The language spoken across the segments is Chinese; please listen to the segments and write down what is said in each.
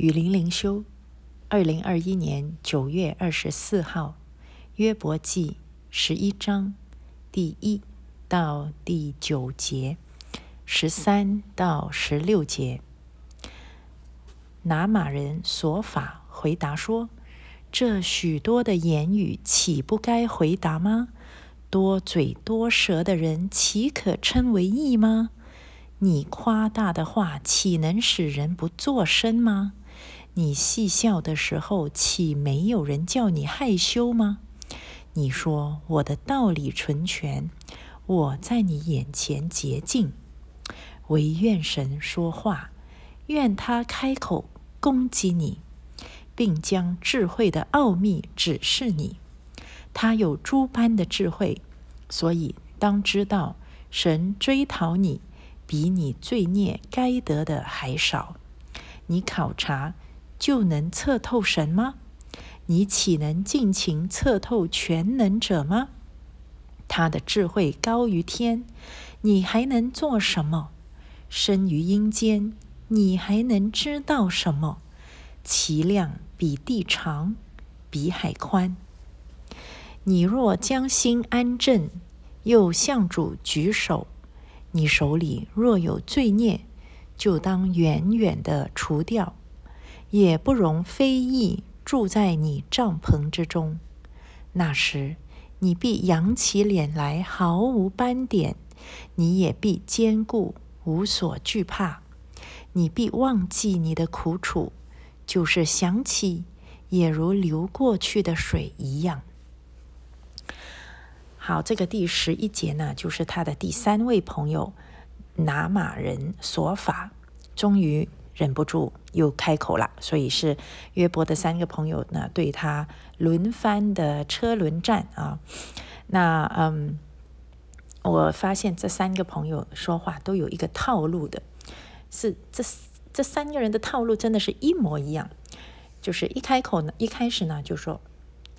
雨林灵修，二零二一年九月二十四号，约伯记十一章第一到第九节，十三到十六节。拿马人索法回答说：“这许多的言语，岂不该回答吗？多嘴多舌的人，岂可称为义吗？你夸大的话，岂能使人不作声吗？”你戏笑的时候，岂没有人叫你害羞吗？你说我的道理纯全，我在你眼前洁净。唯愿神说话，愿他开口攻击你，并将智慧的奥秘指示你。他有诸般的智慧，所以当知道，神追讨你，比你罪孽该得的还少。你考察。就能测透神吗？你岂能尽情测透全能者吗？他的智慧高于天，你还能做什么？生于阴间，你还能知道什么？其量比地长，比海宽。你若将心安正，又向主举手，你手里若有罪孽，就当远远的除掉。也不容非议住在你帐篷之中。那时，你必扬起脸来，毫无斑点；你也必坚固，无所惧怕。你必忘记你的苦楚，就是想起，也如流过去的水一样。好，这个第十一节呢，就是他的第三位朋友拿马人索法，终于。忍不住又开口了，所以是约伯的三个朋友呢，对他轮番的车轮战啊。那嗯，我发现这三个朋友说话都有一个套路的，是这这三个人的套路真的是一模一样。就是一开口呢，一开始呢就说：“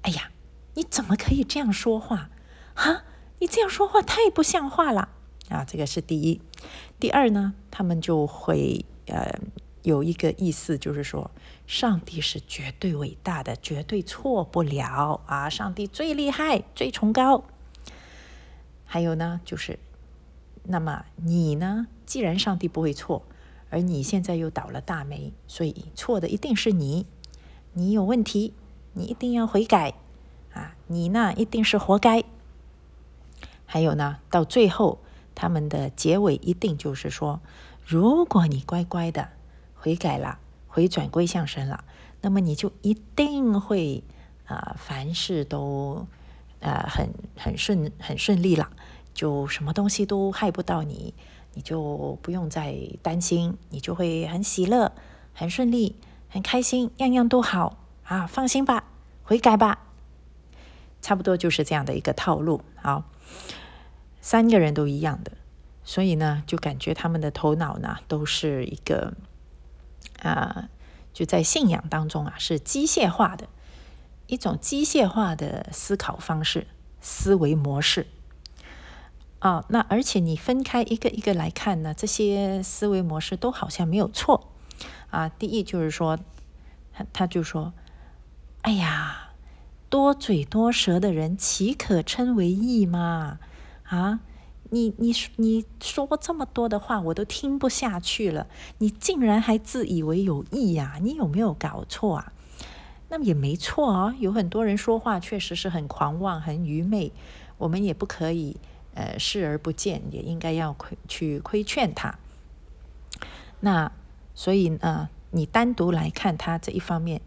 哎呀，你怎么可以这样说话？哈，你这样说话太不像话了啊！”这个是第一。第二呢，他们就会呃。有一个意思就是说，上帝是绝对伟大的，绝对错不了啊！上帝最厉害，最崇高。还有呢，就是，那么你呢？既然上帝不会错，而你现在又倒了大霉，所以错的一定是你，你有问题，你一定要悔改啊！你呢，一定是活该。还有呢，到最后他们的结尾一定就是说，如果你乖乖的。悔改了，回转归向神了，那么你就一定会啊，凡事都呃很很顺很顺利了，就什么东西都害不到你，你就不用再担心，你就会很喜乐、很顺利、很开心，样样都好啊，放心吧，悔改吧，差不多就是这样的一个套路。好，三个人都一样的，所以呢，就感觉他们的头脑呢都是一个。啊，就在信仰当中啊，是机械化的一种机械化的思考方式、思维模式。啊，那而且你分开一个一个来看呢，这些思维模式都好像没有错。啊，第一就是说，他他就说：“哎呀，多嘴多舌的人，岂可称为义吗？”啊。你你你说这么多的话，我都听不下去了。你竟然还自以为有意呀？你有没有搞错啊？那么也没错啊，有很多人说话确实是很狂妄、很愚昧，我们也不可以呃视而不见，也应该要亏去规劝他。那所以呢，你单独来看他这一方面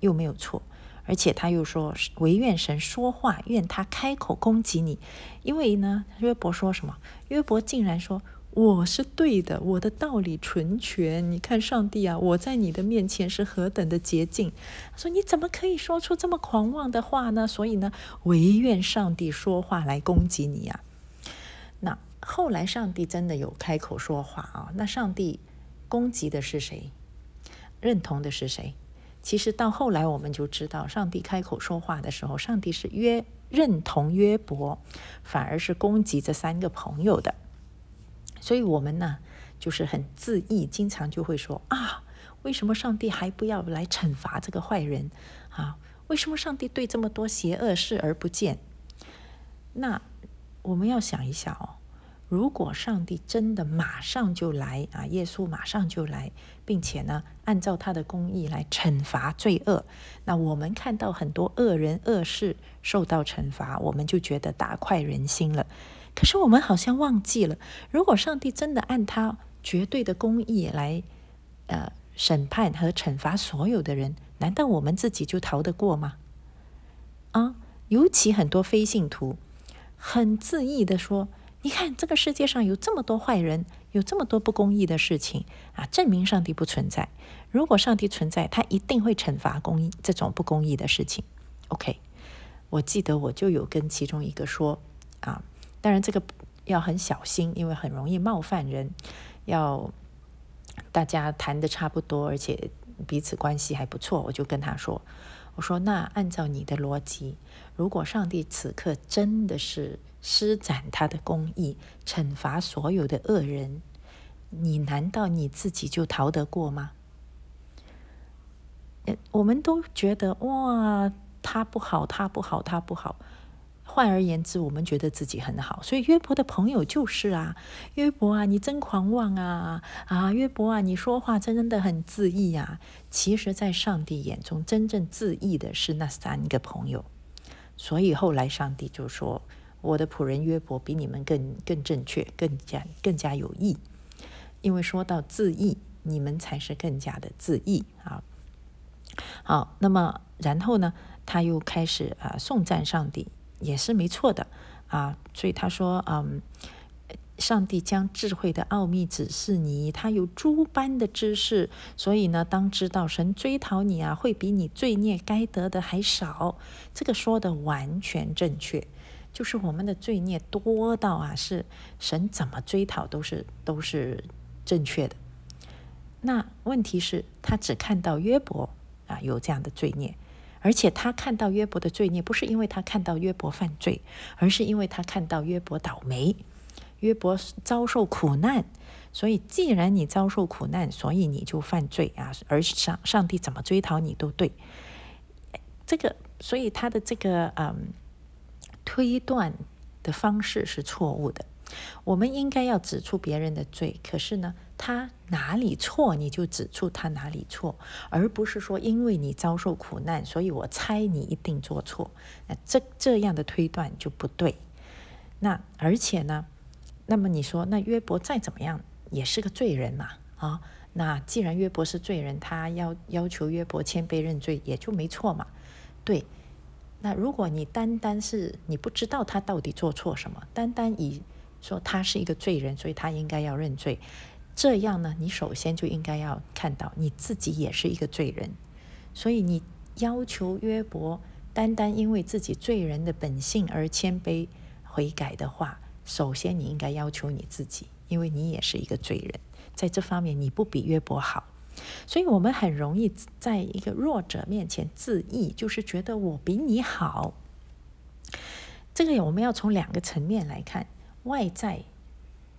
又没有错。而且他又说：“唯愿神说话，愿他开口攻击你。”因为呢，约伯说什么？约伯竟然说：“我是对的，我的道理纯全。你看上帝啊，我在你的面前是何等的洁净。”他说：“你怎么可以说出这么狂妄的话呢？”所以呢，唯愿上帝说话来攻击你呀。那后来上帝真的有开口说话啊？那上帝攻击的是谁？认同的是谁？其实到后来，我们就知道，上帝开口说话的时候，上帝是约认同约伯，反而是攻击这三个朋友的。所以，我们呢，就是很自意，经常就会说啊，为什么上帝还不要来惩罚这个坏人啊？为什么上帝对这么多邪恶视而不见？那我们要想一下哦。如果上帝真的马上就来啊，耶稣马上就来，并且呢，按照他的公义来惩罚罪恶，那我们看到很多恶人恶事受到惩罚，我们就觉得大快人心了。可是我们好像忘记了，如果上帝真的按他绝对的公义来呃审判和惩罚所有的人，难道我们自己就逃得过吗？啊，尤其很多非信徒很自意的说。你看，这个世界上有这么多坏人，有这么多不公义的事情啊，证明上帝不存在。如果上帝存在，他一定会惩罚公义这种不公义的事情。OK，我记得我就有跟其中一个说啊，当然这个要很小心，因为很容易冒犯人。要大家谈的差不多，而且彼此关系还不错，我就跟他说：“我说，那按照你的逻辑，如果上帝此刻真的是……”施展他的公义，惩罚所有的恶人，你难道你自己就逃得过吗？我们都觉得哇，他不好，他不好，他不好。换而言之，我们觉得自己很好。所以约伯的朋友就是啊，约伯啊，你真狂妄啊啊，约伯啊，你说话真的很自义啊。其实，在上帝眼中，真正自义的是那三个朋友。所以后来上帝就说。我的仆人约伯比你们更更正确，更加更加有益，因为说到自义，你们才是更加的自义啊。好，那么然后呢，他又开始啊颂赞上帝，也是没错的啊。所以他说，嗯，上帝将智慧的奥秘指示你，他有诸般的知识，所以呢，当知道神追讨你啊，会比你罪孽该得的还少。这个说的完全正确。就是我们的罪孽多到啊，是神怎么追讨都是都是正确的。那问题是，他只看到约伯啊有这样的罪孽，而且他看到约伯的罪孽，不是因为他看到约伯犯罪，而是因为他看到约伯倒霉，约伯遭受苦难。所以，既然你遭受苦难，所以你就犯罪啊，而上上帝怎么追讨你都对。这个，所以他的这个嗯。推断的方式是错误的。我们应该要指出别人的罪，可是呢，他哪里错你就指出他哪里错，而不是说因为你遭受苦难，所以我猜你一定做错。那这这样的推断就不对。那而且呢，那么你说，那约伯再怎么样也是个罪人嘛？啊，那既然约伯是罪人，他要要求约伯谦卑认罪，也就没错嘛？对。那如果你单单是你不知道他到底做错什么，单单以说他是一个罪人，所以他应该要认罪，这样呢，你首先就应该要看到你自己也是一个罪人，所以你要求约伯单单因为自己罪人的本性而谦卑悔改的话，首先你应该要求你自己，因为你也是一个罪人，在这方面你不比约伯好。所以，我们很容易在一个弱者面前自义，就是觉得我比你好。这个我们要从两个层面来看：外在，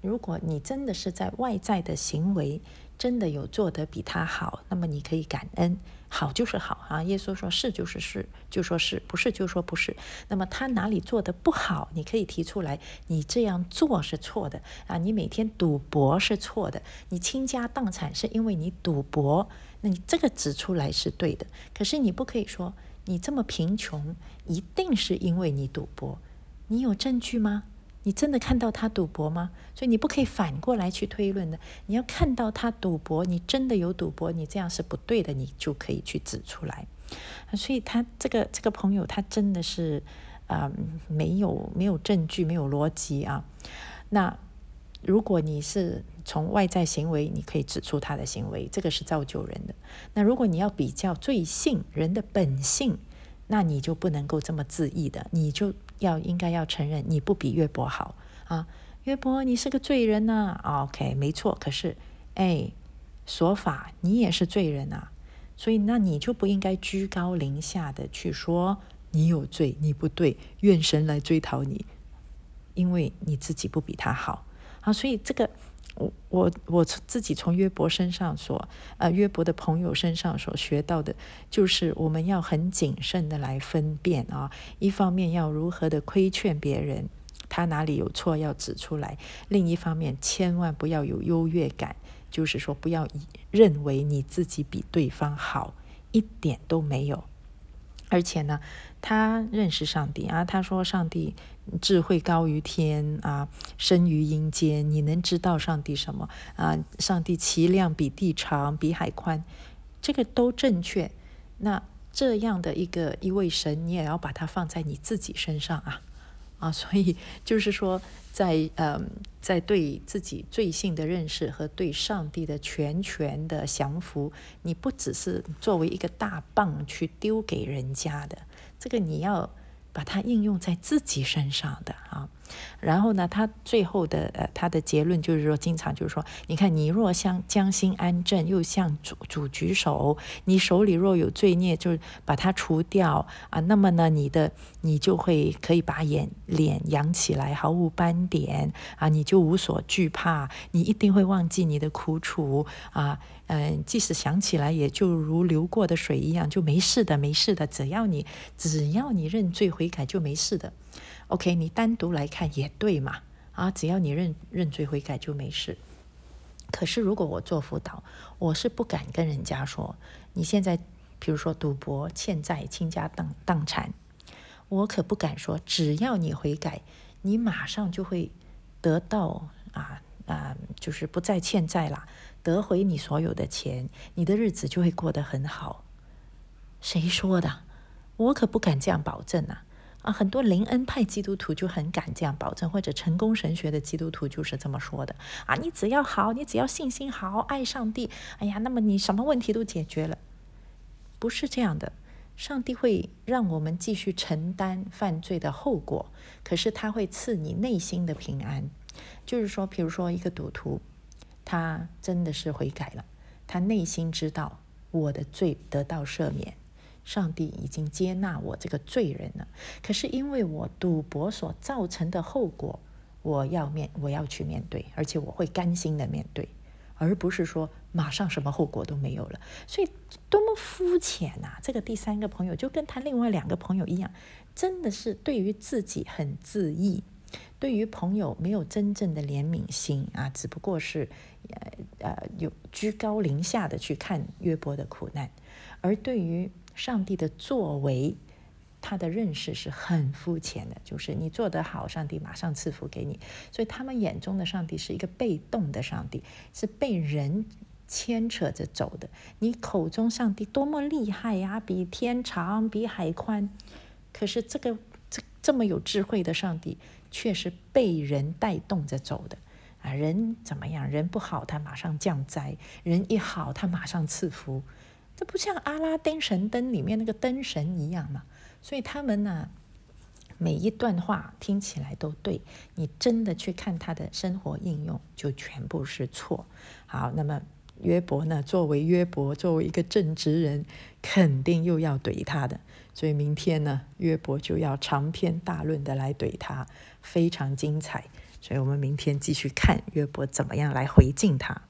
如果你真的是在外在的行为。真的有做得比他好，那么你可以感恩，好就是好啊。耶稣说是就是是，就说是不是就说不是。那么他哪里做的不好，你可以提出来，你这样做是错的啊。你每天赌博是错的，你倾家荡产是因为你赌博，那你这个指出来是对的。可是你不可以说你这么贫穷一定是因为你赌博，你有证据吗？你真的看到他赌博吗？所以你不可以反过来去推论的。你要看到他赌博，你真的有赌博，你这样是不对的，你就可以去指出来。所以他这个这个朋友，他真的是啊，没有没有证据，没有逻辑啊。那如果你是从外在行为，你可以指出他的行为，这个是造就人的。那如果你要比较罪性，人的本性，那你就不能够这么自意的，你就。要应该要承认你不比约伯好啊，约伯你是个罪人呐。OK，没错。可是，哎，说法你也是罪人呐，所以那你就不应该居高临下的去说你有罪，你不对，怨神来追讨你，因为你自己不比他好啊。所以这个我我我自己从约伯身上所呃约伯的朋友身上所学到的，就是我们要很谨慎的来分辨啊，一方面要如何的规劝别人，他哪里有错要指出来；另一方面，千万不要有优越感，就是说不要以认为你自己比对方好，一点都没有。而且呢，他认识上帝啊，他说上帝智慧高于天啊，生于阴间。你能知道上帝什么啊？上帝其量比地长，比海宽，这个都正确。那这样的一个一位神，你也要把它放在你自己身上啊。啊，所以就是说，在嗯，在对自己罪性的认识和对上帝的全权的降服，你不只是作为一个大棒去丢给人家的，这个你要。把它应用在自己身上的啊，然后呢，他最后的呃，他的结论就是说，经常就是说，你看，你若像将心安正，又像主主举手，你手里若有罪孽，就把它除掉啊，那么呢，你的你就会可以把眼脸扬起来，毫无斑点啊，你就无所惧怕，你一定会忘记你的苦楚啊。嗯，即使想起来，也就如流过的水一样，就没事的，没事的。只要你只要你认罪悔改，就没事的。OK，你单独来看也对嘛？啊，只要你认认罪悔改就没事。可是如果我做辅导，我是不敢跟人家说，你现在比如说赌博、欠债、倾家荡荡产，我可不敢说，只要你悔改，你马上就会得到啊啊，就是不再欠债了。得回你所有的钱，你的日子就会过得很好。谁说的？我可不敢这样保证啊！啊，很多灵恩派基督徒就很敢这样保证，或者成功神学的基督徒就是这么说的啊！你只要好，你只要信心好，爱上帝，哎呀，那么你什么问题都解决了。不是这样的，上帝会让我们继续承担犯罪的后果，可是他会赐你内心的平安。就是说，比如说一个赌徒。他真的是悔改了，他内心知道我的罪得到赦免，上帝已经接纳我这个罪人了。可是因为我赌博所造成的后果，我要面我要去面对，而且我会甘心的面对，而不是说马上什么后果都没有了。所以多么肤浅呐！这个第三个朋友就跟他另外两个朋友一样，真的是对于自己很自意。对于朋友没有真正的怜悯心啊，只不过是呃呃有居高临下的去看约伯的苦难，而对于上帝的作为，他的认识是很肤浅的，就是你做得好，上帝马上赐福给你。所以他们眼中的上帝是一个被动的上帝，是被人牵扯着走的。你口中上帝多么厉害呀，比天长，比海宽，可是这个这这么有智慧的上帝。却是被人带动着走的啊！人怎么样？人不好，他马上降灾；人一好，他马上赐福。这不像阿拉丁神灯里面那个灯神一样嘛？所以他们呢，每一段话听起来都对，你真的去看他的生活应用，就全部是错。好，那么约伯呢？作为约伯，作为一个正直人，肯定又要怼他的。所以明天呢，约伯就要长篇大论的来怼他。非常精彩，所以我们明天继续看约伯怎么样来回敬他。